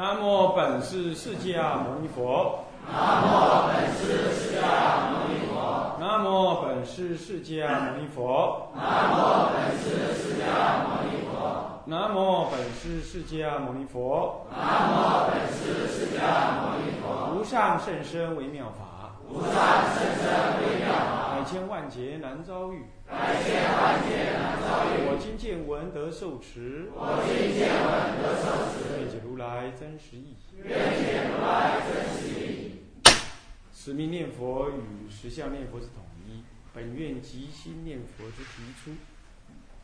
南无本师释迦牟尼佛。南无本师释迦牟尼佛。南无本师释迦牟尼佛。南无本师释迦牟尼佛。南无本师释迦牟尼佛。南无本师释迦牟尼佛。无上甚深微妙法。无上甚深微妙法。百千万劫难遭遇。百千万劫难遭遇。我今见闻得受持。我今见闻得受持。愿解如来真实义。愿解如来真实义。持名念佛与实相念佛是统一。本愿即心念佛之提出。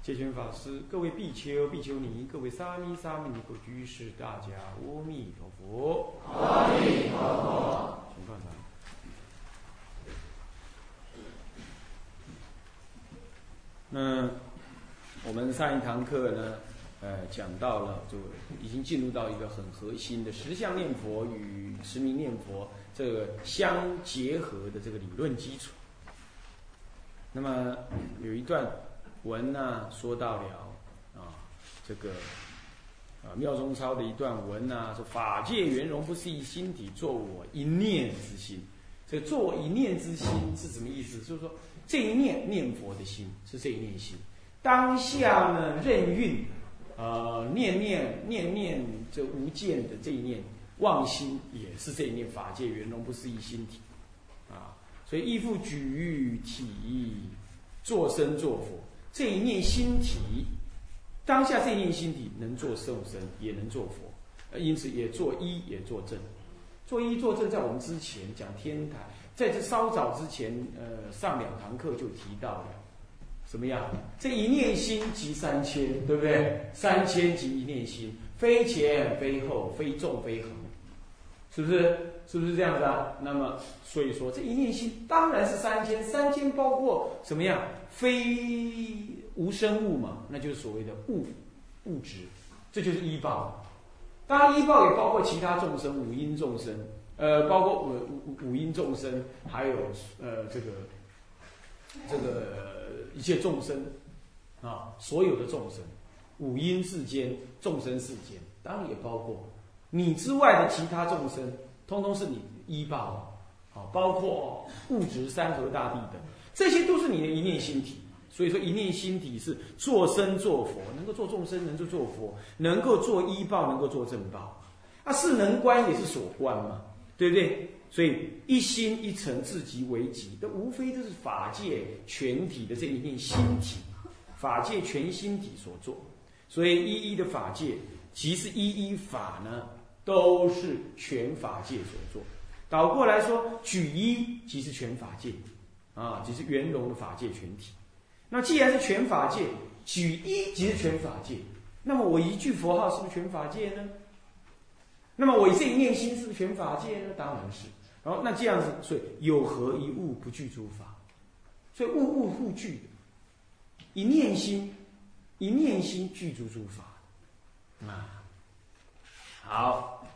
戒权法师，各位比丘、比丘尼，各位沙弥、沙弥尼，各居士，大家阿弥陀佛。阿弥陀佛。请放上。那我们上一堂课呢，呃，讲到了，就已经进入到一个很核心的实相念佛与实名念佛这个相结合的这个理论基础。那么有一段文呢，说到了啊，这个啊妙中超的一段文呢，说法界圆融不是一心体，作我一念之心。这个作我一念之心是什么意思？就是说这一念念佛的心是这一念心，当下呢任运，呃念念念念这无间的这一念妄心也是这一念法界圆融不是一心体，啊，所以依复举体作身作佛，这一念心体，当下这一念心体能做受身，也能做佛，因此也做一也做正。做一做正，在我们之前讲天台，在这稍早之前，呃，上两堂课就提到了，怎么样？这一念心即三千，对不对？三千即一念心，非前非后，非重非横，是不是？是不是这样子啊？那么，所以说这一念心当然是三千，三千包括什么样？非无生物嘛，那就是所谓的物物质，这就是医报。当然，医报也包括其他众生，五阴众生，呃，包括五五五阴众生，还有呃这个这个一切众生啊，所有的众生，五阴世间、众生世间，当然也包括你之外的其他众生，通通是你医报啊，包括物质山河大地等，这些都是你的一念心体。所以说，一念心体是做生做佛，能够做众生，能够做佛，能够做医报，能够做正报。啊，是能观也是所观嘛，对不对？所以一心一诚，自己为己，这无非就是法界全体的这一念心体，法界全心体所做。所以一一的法界，即是一一法呢，都是全法界所做。倒过来说，举一即是全法界，啊，即是圆融的法界全体。那既然是全法界，举一即是全法界，那么我一句佛号是不是全法界呢？那么我这一念心是不是全法界呢？当然是。然后那这样子，所以有何一物不具诸法？所以物物互具的，一念心，一念心具足诸法。啊，好。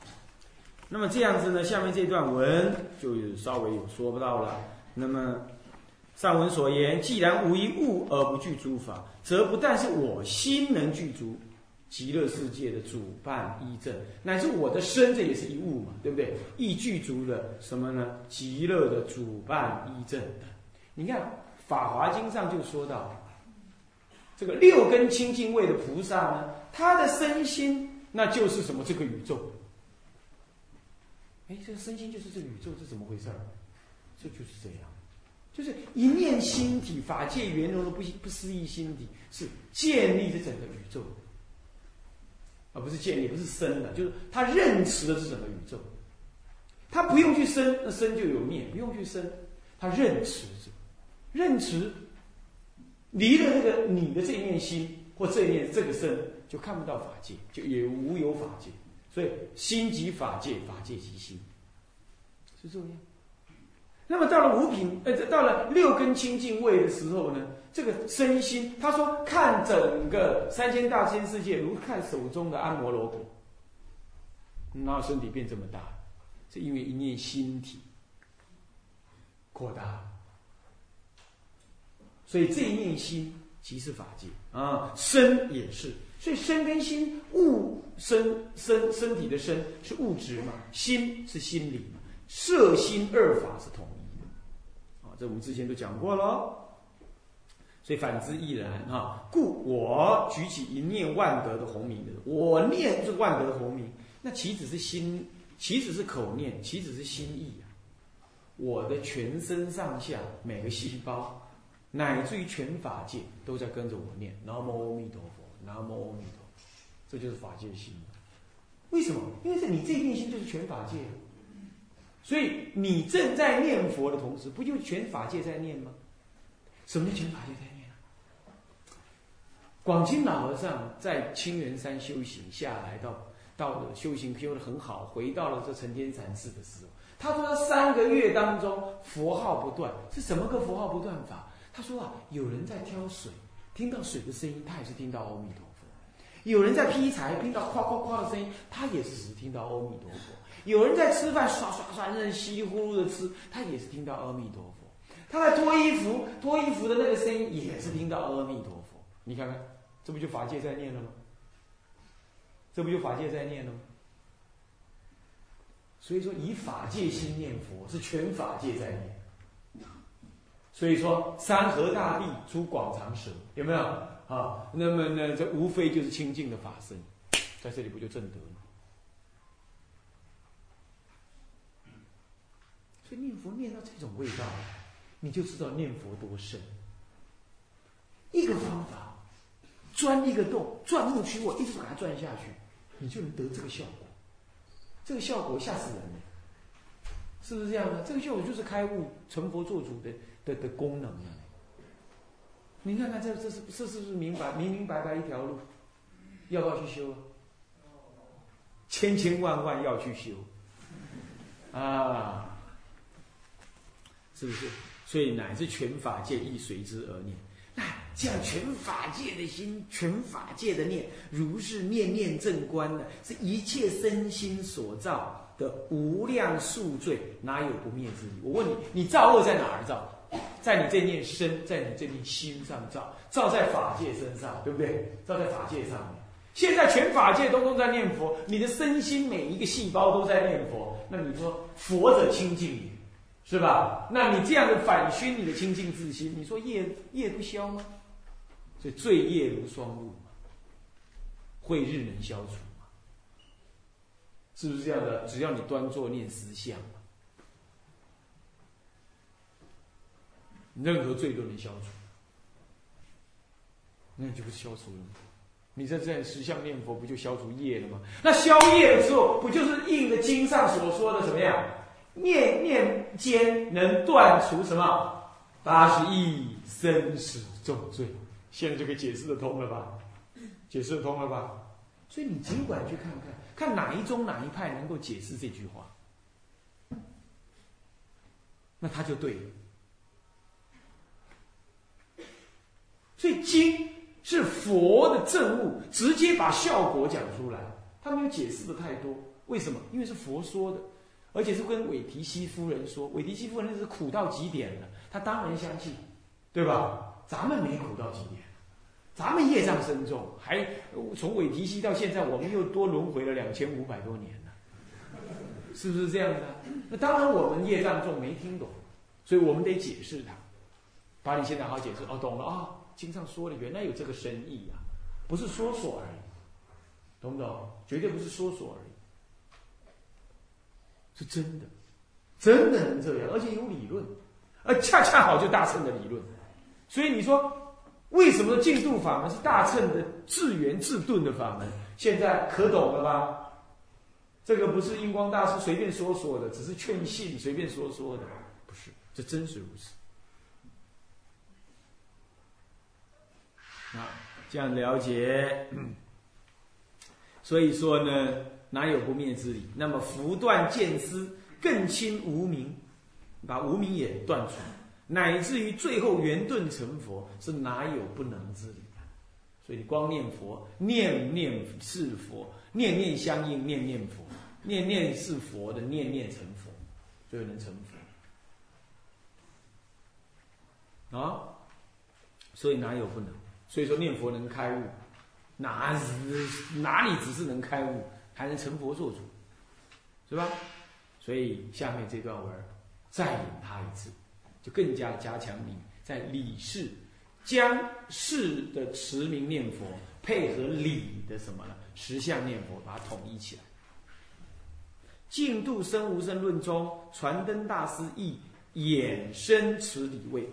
那么这样子呢，下面这段文就稍微有说不到了。那么。上文所言，既然无一物而不具诸法，则不但是我心能具足极乐世界的主办依正，乃至我的身，这也是一物嘛，对不对？亦具足了什么呢？极乐的主办依正的。你看《法华经》上就说到，这个六根清净位的菩萨呢，他的身心那就是什么？这个宇宙。哎，这个身心就是这个宇宙，是怎么回事儿？这就是这样。就是一念心体，法界圆融的不不思议心体，是建立这整个宇宙，而不是建立，不是生的，就是他认识的是整个宇宙，他不用去生，那生就有念，不用去生，他认识着，认识离了那个你的这一面心或这一面这个身，就看不到法界，就也无有法界，所以心即法界，法界即心，是这样。那么到了五品，呃，到了六根清净位的时候呢，这个身心，他说看整个三千大千世界，如看手中的安摩罗果，那身体变这么大，是因为一念心体扩大，所以这一念心即是法界啊，身也是，所以身跟心，物身身身体的身是物质嘛，心是心理嘛，色心二法是统一的。啊，这我们之前都讲过了。所以反之亦然啊！故我举起一念万德的洪名的，我念这万德的洪名，那岂止是心，岂止是口念，岂止是心意啊！我的全身上下每个细胞，乃至于全法界，都在跟着我念南无阿弥陀佛，南无阿弥陀佛，这就是法界心。为什么？因为是你这一念心就是全法界，所以你正在念佛的同时，不就全法界在念吗？什么叫全法界在念？广清老和尚在清源山修行下来，到到了修行修的很好，回到了这成天禅寺的时候，他说他三个月当中佛号不断，是什么个佛号不断法？他说啊，有人在挑水，听到水的声音，他也是听到阿弥陀佛；有人在劈柴，听到哐哐哐的声音，他也是只听到阿弥陀佛；有人在吃饭，刷刷刷，那稀里呼噜的吃，他也是听到阿弥陀佛；他在脱衣服，脱衣服的那个声音也是听到阿弥陀佛。你看看。这不就法界在念了吗？这不就法界在念了吗？所以说，以法界心念佛，是全法界在念。所以说，山河大地出广长舌，有没有啊？那么呢，这无非就是清净的法身，在这里不就正德吗？所以念佛念到这种味道，你就知道念佛多深。一个方法。钻一个洞，钻木取火，一直把它钻下去，你就能得这个效果。这个效果吓死人了，是不是这样的？这个效果就是开悟成佛做主的的的功能啊！你看看，这这是这是不是明白明明白白一条路？要不要去修？千千万万要去修啊！是不是？所以乃至全法界亦随之而念。这样全法界的心，全法界的念，如是念念正观的，是一切身心所造的无量数罪，哪有不灭之理？我问你，你造恶在哪儿造？在你这念身，在你这念心上造，造在法界身上，对不对？造在法界上面。现在全法界都都在念佛，你的身心每一个细胞都在念佛，那你说佛者清净，是吧？那你这样的反熏你的清净自心，你说业业不消吗？所以罪业如霜露嘛，慧日能消除嘛？是不是这样的？只要你端坐念思想，任何罪都能消除，那就不消除了？你在这实相念佛，不就消除业了吗？那消业的时候，不就是应了经上所说的什么样？念念间能断除什么？八十亿生死重罪。现在就可以解释得通了吧？解释得通了吧？所以你尽管去看看，看哪一宗哪一派能够解释这句话，那他就对了。所以经是佛的证悟，直接把效果讲出来，他没有解释的太多。为什么？因为是佛说的，而且是跟韦提希夫人说。韦提希夫人那是苦到极点了，他当然相信，对吧？咱们没苦到极点，咱们业障深重，还从韦提西到现在，我们又多轮回了两千五百多年了，是不是这样的？那当然我们业障重，没听懂，所以我们得解释它，把你现在好解释哦，懂了啊，经上说了，原来有这个深意啊，不是说说而已，懂不懂？绝对不是说说而已，是真的，真的能这样，而且有理论，而恰恰好就大圣的理论。所以你说，为什么净度法门是大乘的自圆自顿的法门？现在可懂了吧？这个不是印光大师随便说说的，只是劝信随便说说的，不是，这真是如此。啊，这样了解。所以说呢，哪有不灭之理？那么福断见思，更清无名，把无名也断除。乃至于最后圆顿成佛，是哪有不能之理啊？所以你光念佛，念念是佛，念念相应，念念佛，念念是佛的，念念成佛，就能成佛啊！所以哪有不能？所以说念佛能开悟，哪是哪里只是能开悟，还能成佛做主，是吧？所以下面这段文再引他一次，更加加强你在理事将事的持名念佛配合理的什么呢？实相念佛，把它统一起来。净度生无生论中，传灯大师亦衍生此理位：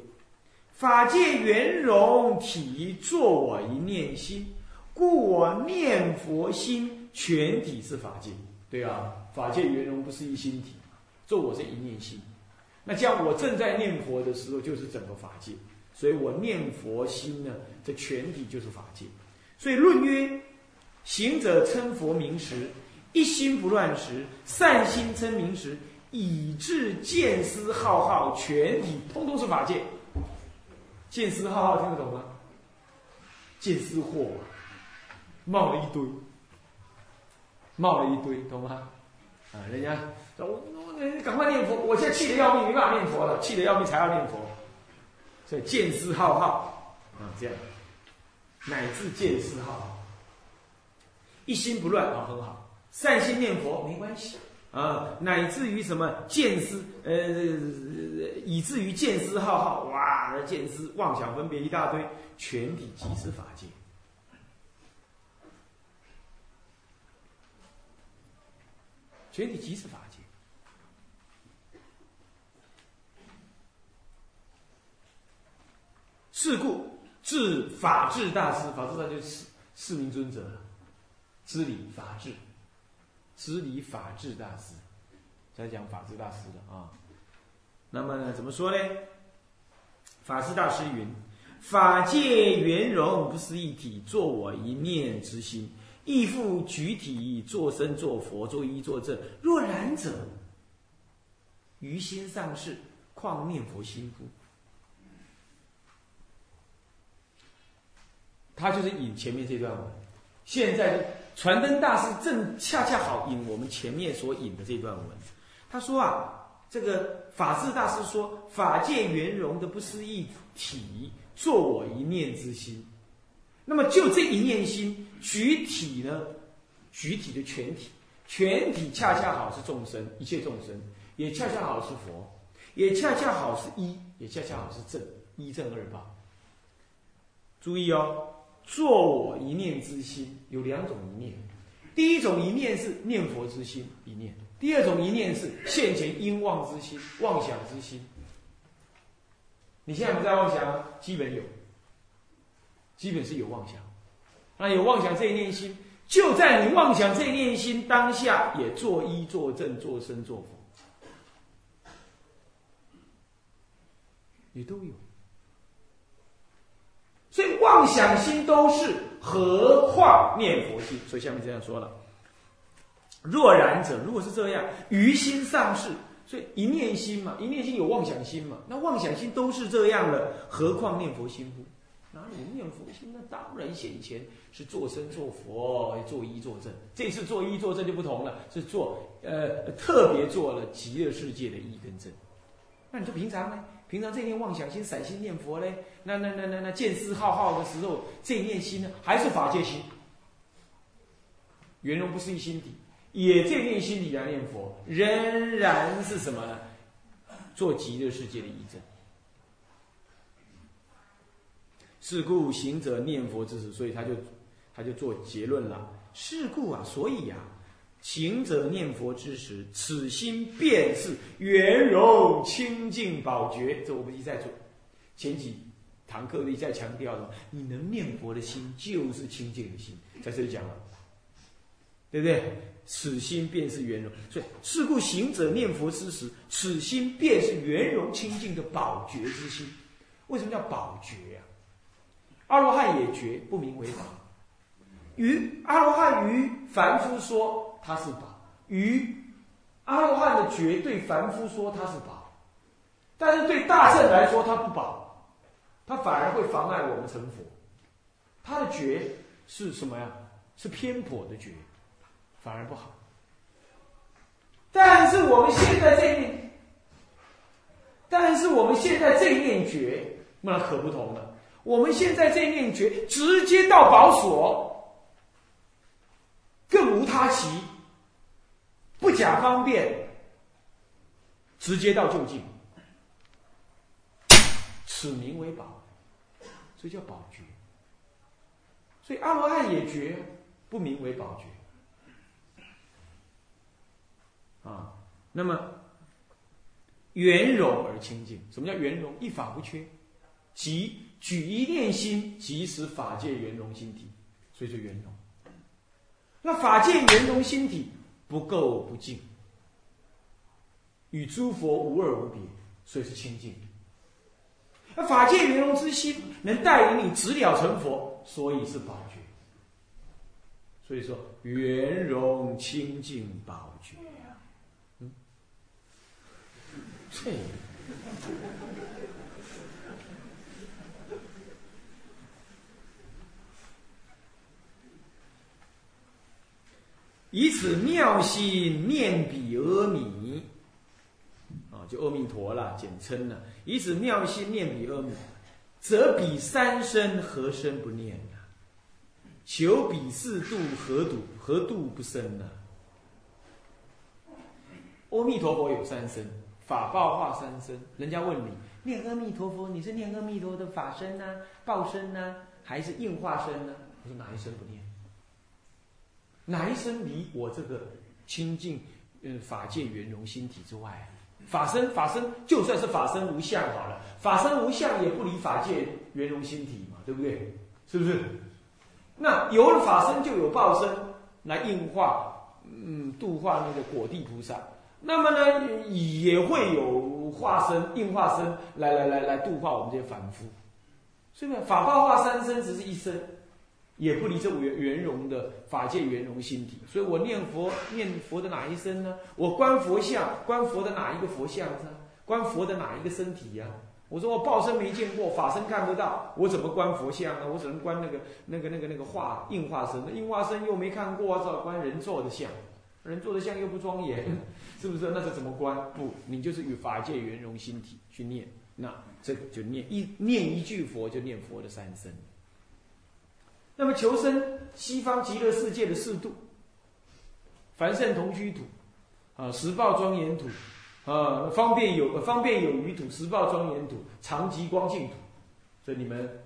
法界圆融体，作我一念心，故我念佛心全体是法界。对啊，法界圆融不是一心体，做我这一念心。那这样我正在念佛的时候，就是整个法界。所以我念佛心呢，这全体就是法界。所以论曰：行者称佛名时。一心不乱时，善心称名时，以至见思浩浩，全体通通是法界。见思浩浩听得懂吗？见思惑冒了一堆，冒了一堆，懂吗？啊，人家我赶快念佛，我现在气得要命，没办法念佛了，气得要命才要念佛。所以见思浩浩啊，这样。乃至见思浩浩，一心不乱啊，很好。善心念佛没关系。啊，乃至于什么见思，呃，以至于见思浩浩，哇，见思妄想分别一大堆，全体即是法界，全体即是法界。是故自法治大师，法治大就是四四名尊者，知理法治。知理法治大师，在讲法治大师的啊。那么呢，怎么说呢？法师大师云：“法界圆融，不是一体，作我一念之心，亦复举体，作身作佛，作一作正。若然者，于心上事，况念佛心乎？”他就是引前面这段文，现在。传灯大师正恰恰好引我们前面所引的这段文，他说啊，这个法治大师说，法界圆融的不是一体，作我一念之心。那么就这一念心，举体呢，举体的全体，全体恰恰好是众生，一切众生，也恰恰好是佛，也恰恰好是一，也恰恰好是正，一正二报。注意哦。做我一念之心有两种一念，第一种一念是念佛之心一念，第二种一念是现前因妄之心妄想之心。你现在不在妄想，基本有，基本是有妄想。那有妄想这一念心，就在你妄想这一念心当下，也作一作正作生作佛，也都有。妄想心都是，何况念佛心？所以下面这样说了：若然者，如果是这样，于心上事，所以一念心嘛，一念心有妄想心嘛，那妄想心都是这样的，何况念佛心乎？哪里念佛心？那当然显前是做身做佛，做一做正。这次做一做正就不同了，是做呃特别做了极乐世界的一跟正。那你说平常呢？平常这念妄想心、散心念佛嘞，那那那那那见思浩浩的时候，这念心呢，还是法界心。圆融不是一心体，也这念心里来念佛，仍然是什么呢？做极乐世界的一证。是故行者念佛之时，所以他就他就做结论了。是故啊，所以呀。行者念佛之时，此心便是圆融清净宝觉。这我们一再做，前几堂课一再强调的，你能念佛的心就是清净的心，在这里讲了，对不对？此心便是圆融，所以是故行者念佛之时，此心便是圆融清净的宝觉之心。为什么叫宝觉呀？阿罗汉也觉，不名为宝。于阿罗汉于凡夫说。它是宝，于阿罗汉的觉对凡夫说它是宝，但是对大圣来说他不宝，他反而会妨碍我们成佛。他的觉是什么呀？是偏颇的觉，反而不好。但是我们现在这念，但是我们现在这念觉那可不同了。我们现在这念觉直接到宝所，更无他奇，不假方便，直接到就近，此名为宝，所以叫宝觉。所以阿罗汉也觉，不名为宝觉。啊，那么圆融而清净，什么叫圆融？一法不缺，即举一念心，即使法界圆融心体，所以就圆融。那法界圆融心体不垢不净，与诸佛无二无别，所以是清净。那法界圆融之心能带领你直了成佛，所以是宝觉。所以说圆融清净宝觉，嗯，这。以此妙心念彼阿弥，啊，就阿弥陀了，简称了。以此妙心念彼阿弥，则彼三生何生不念呢？求彼四度何度何度不生呢？阿弥陀佛有三生，法报化三生。人家问你念阿弥陀佛，你是念阿弥陀的法身呢、报身呢，还是应化身呢？我说哪一生不念？哪一生离我这个清净，嗯，法界圆融心体之外？法身，法身，就算是法身无相好了，法身无相也不离法界圆融心体嘛，对不对？是不是？那有了法身，就有报身来应化，嗯，度化那个果地菩萨。那么呢，也会有化身、应化身来来来来度化我们这些凡夫。是不是？法报化三身，只是一生。也不离这圆圆融的法界圆融心体，所以我念佛念佛的哪一生呢？我观佛像，观佛的哪一个佛像呢？观佛的哪一个身体呀？我说我报身没见过，法身看不到，我怎么观佛像呢？我只能观那个那个那个那个化应化身，那应化身又没看过，只好观人做的像，人做的像又不庄严，是不是？那是怎么观？不，你就是与法界圆融心体去念，那这个就念一念一句佛，就念佛的三身。那么求生西方极乐世界的四度，凡圣同居土，啊，十报庄严土，啊，方便有方便有余土，十报庄严土，常极光净土。所以你们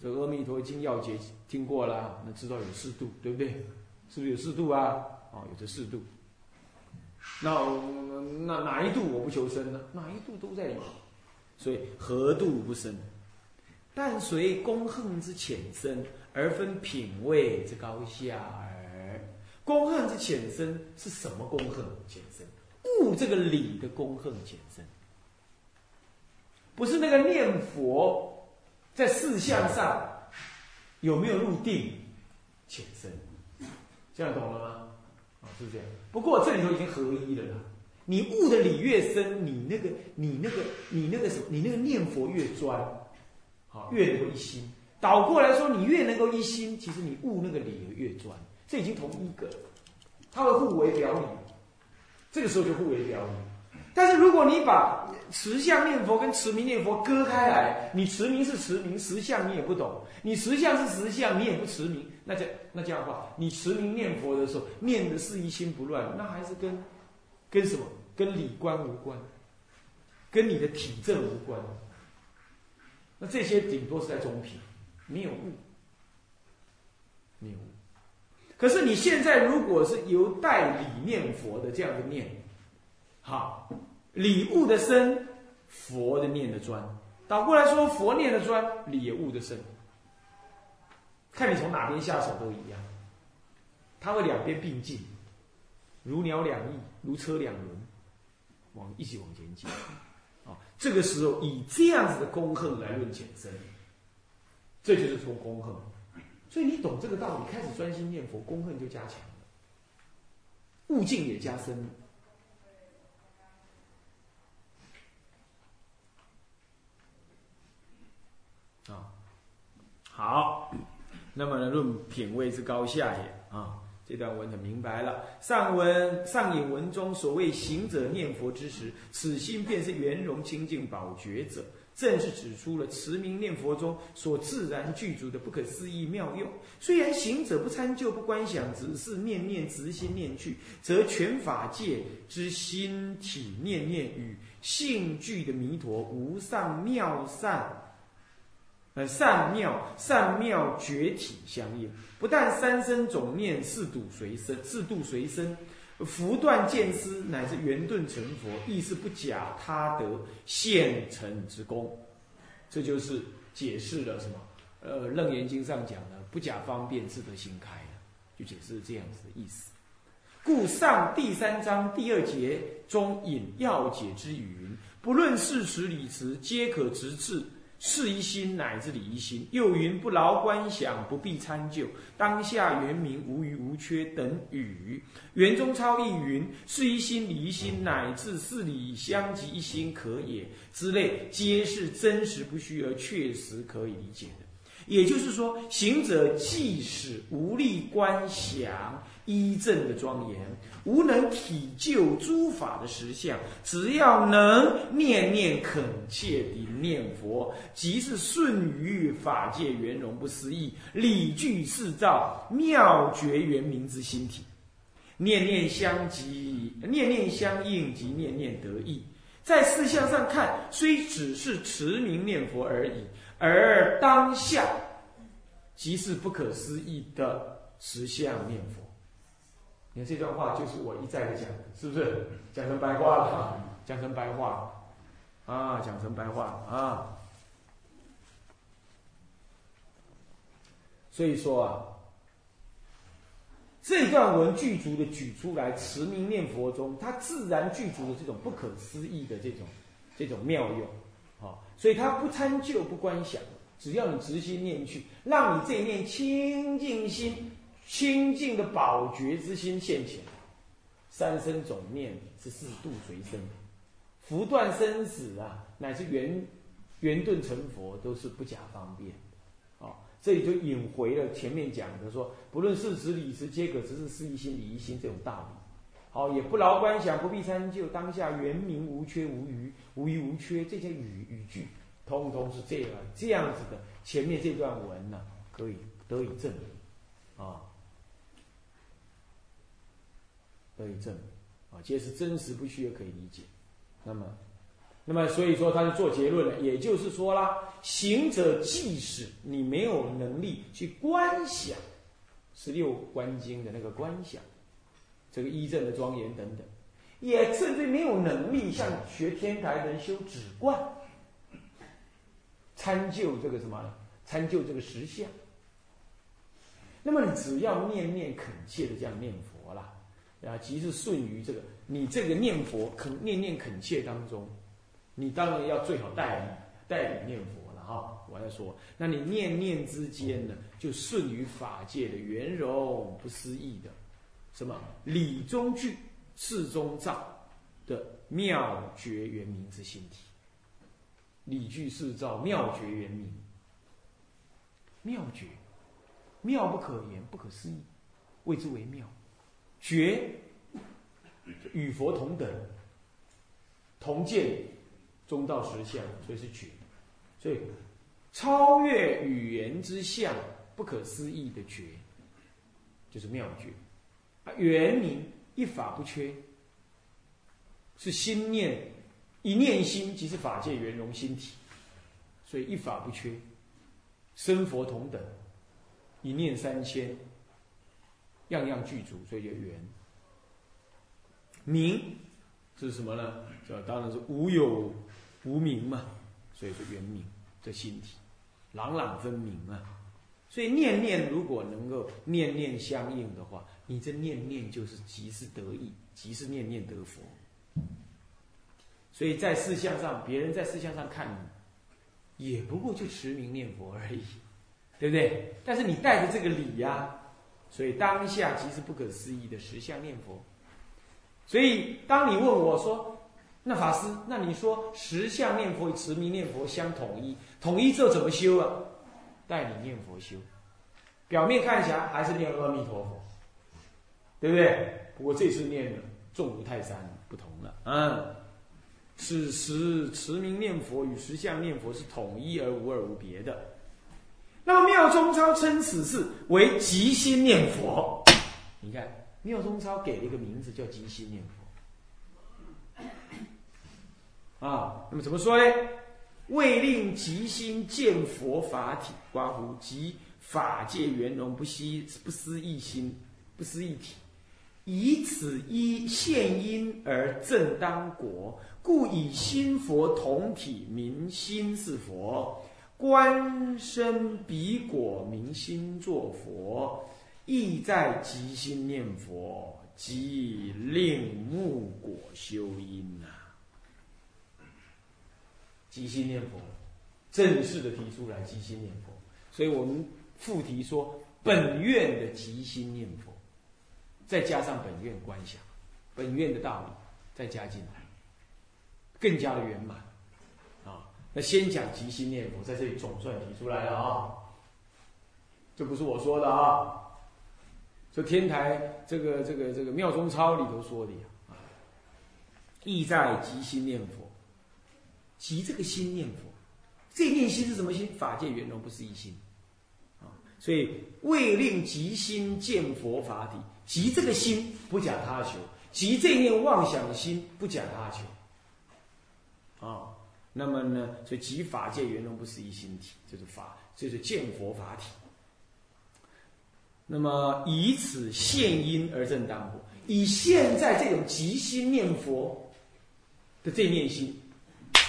这《阿弥陀经要解》听过了，那知道有四度，对不对？是不是有四度啊？啊，有这四度。那那哪一度我不求生呢？哪一度都在里，所以何度不生？但随功恨之浅深，而分品位之高下而。功恨之浅深是什么功恨浅深？悟这个理的功恨浅深，不是那个念佛在四相上有没有入定浅深，这样懂了吗？啊，是不是这样？不过这里头已经合一了。你悟的理越深，你那个你那个你那个什么，你那个念佛越专。越能够一心。倒过来说，你越能够一心，其实你悟那个理越专。这已经同一个，它会互为表里。这个时候就互为表里。但是如果你把持相念佛跟持名念佛割开来，你持名是持名，实相你也不懂；你实相是实相，你也不持名。那这那这样的话，你持名念佛的时候，念的是一心不乱，那还是跟跟什么？跟理观无关，跟你的体证无关。这些顶多是在中品，没有悟，没有悟。可是你现在如果是由代理念佛的这样的念，好，理悟的深，佛的念的专。倒过来说，佛念的专，理悟的深。看你从哪边下手都一样，它会两边并进，如鸟两翼，如车两轮，往一起往前进。这个时候以这样子的功恨来论浅深，这就是说功恨。所以你懂这个道理，开始专心念佛，功恨就加强了，悟境也加深了。啊，好，那么呢，论品位之高下也啊。这段文很明白了。上文上引文中所谓行者念佛之时，此心便是圆融清净宝觉者。正是指出了持名念佛中所自然具足的不可思议妙用。虽然行者不参就、不观想，只是念念直心念去，则全法界之心体念念与性具的弥陀无上妙善。呃，善妙善妙觉体相应，不但三生总念四度随身，四度随身，福断见思，乃至圆顿成佛，亦是不假他得现成之功。这就是解释了什么？呃，《楞严经》上讲的不假方便，自得心开就解释这样子的意思。故上第三章第二节中引要解之语云：不论事实理词，皆可直至。是一心乃至理一心，又云不劳观想，不必参就，当下原名无余无缺等语。圆中超亦云：是一心理一心，乃至四理相即一心可也之类，皆是真实不虚而确实可以理解的。也就是说，行者即使无力观想。依正的庄严，无能体就诸法的实相，只要能念念恳切地念佛，即是顺于法界圆融不思议、理具四照妙觉圆明之心体，念念相即，念念相应即念念得意。在事相上看，虽只是持名念佛而已，而当下即是不可思议的实相念佛。你看这段话就是我一再的讲，是不是？讲成白话了，讲成白话，啊，讲成白话啊。所以说啊，这段文具足的举出来，持名念佛中，它自然具足的这种不可思议的这种这种妙用，啊，所以它不参就不观想，只要你直心念去，让你这一念清净心。清净的宝觉之心现前，三生总念是四度随身，福断生死啊，乃至圆圆顿成佛，都是不假方便。啊，这里就引回了前面讲的说，不论事实理实，皆可只是事一心理一心这种道理。好，也不劳观想，不必参就，当下圆明无缺无余，无余无缺，这些语语句，通通是这样这样子的。前面这段文呢，可以得以证明啊。得以证明，啊，皆是真实不虚，也可以理解。那么，那么所以说，他就做结论了。也就是说啦，行者即使你没有能力去观想十六观经的那个观想，这个一正的庄严等等，也甚至没有能力像学天台人修止观，参就这个什么，参就这个实相。那么你只要念念恳切的这样念佛啦。啊，即是顺于这个，你这个念佛恳念念恳切当中，你当然要最好代理代理念佛了哈。我在说，那你念念之间呢，就顺于法界的圆融不思议的什么理中具、事中照的妙觉圆明之心体，理具事照妙觉圆明，妙觉妙不可言，不可思议，谓之为妙。觉与佛同等，同见中道实相，所以是觉。所以超越语言之相，不可思议的觉，就是妙觉。啊，圆明一法不缺，是心念一念心即是法界圆融心体，所以一法不缺，生佛同等，一念三千。样样具足，所以叫圆。明是什么呢？这当然是无有无明嘛，所以说圆明这心体朗朗分明啊。所以念念如果能够念念相应的话，你这念念就是即是得意，即是念念得佛。所以在事相上，别人在事相上看你，也不过就持名念佛而已，对不对？但是你带着这个理呀。所以当下即是不可思议的实相念佛。所以当你问我说：“那法师，那你说实相念佛与持名念佛相统一，统一之后怎么修啊？”带你念佛修，表面看起来还是念阿弥陀佛，对不对？不过这次念的重如泰山，不同了。嗯，此时持名念佛与实相念佛是统一而无二无别的。那么妙中超称此事为即心念佛。你看妙中超给了一个名字叫即心念佛。啊，那么怎么说呢？为令即心见佛法体，刮胡即法界圆融不息不思一心不思一体，以此一现因而正当果，故以心佛同体名心是佛，观身彼果明心作佛，意在即心念佛，即令目果修因呐。即心念佛，正式的提出来即心念佛，所以我们附题说本院的即心念佛，再加上本院观想，本院的道理再加进来，更加的圆满。那先讲即心念佛，在这里总算提出来了啊，这不是我说的啊，这天台这个这个这个妙中超里头说的啊，意在即心念佛。即这个心念佛，这念心是什么心？法界圆融不是一心啊！所以未令即心见佛法体，即这个心不假他求，即这念妄想心不假他求啊！那么呢，所以即法界圆融不是一心体，就是法，就是见佛法体。那么以此现因而正当果，以现在这种即心念佛的这念心。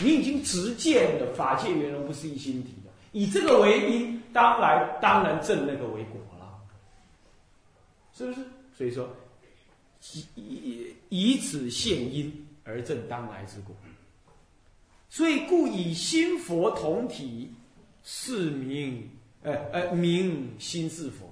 你已经直见了法界圆融不是一心体了，以这个为因，当来当然证那个为果了，是不是？所以说，以以此现因而证当来之果，所以故以心佛同体，是名，呃呃名心是佛，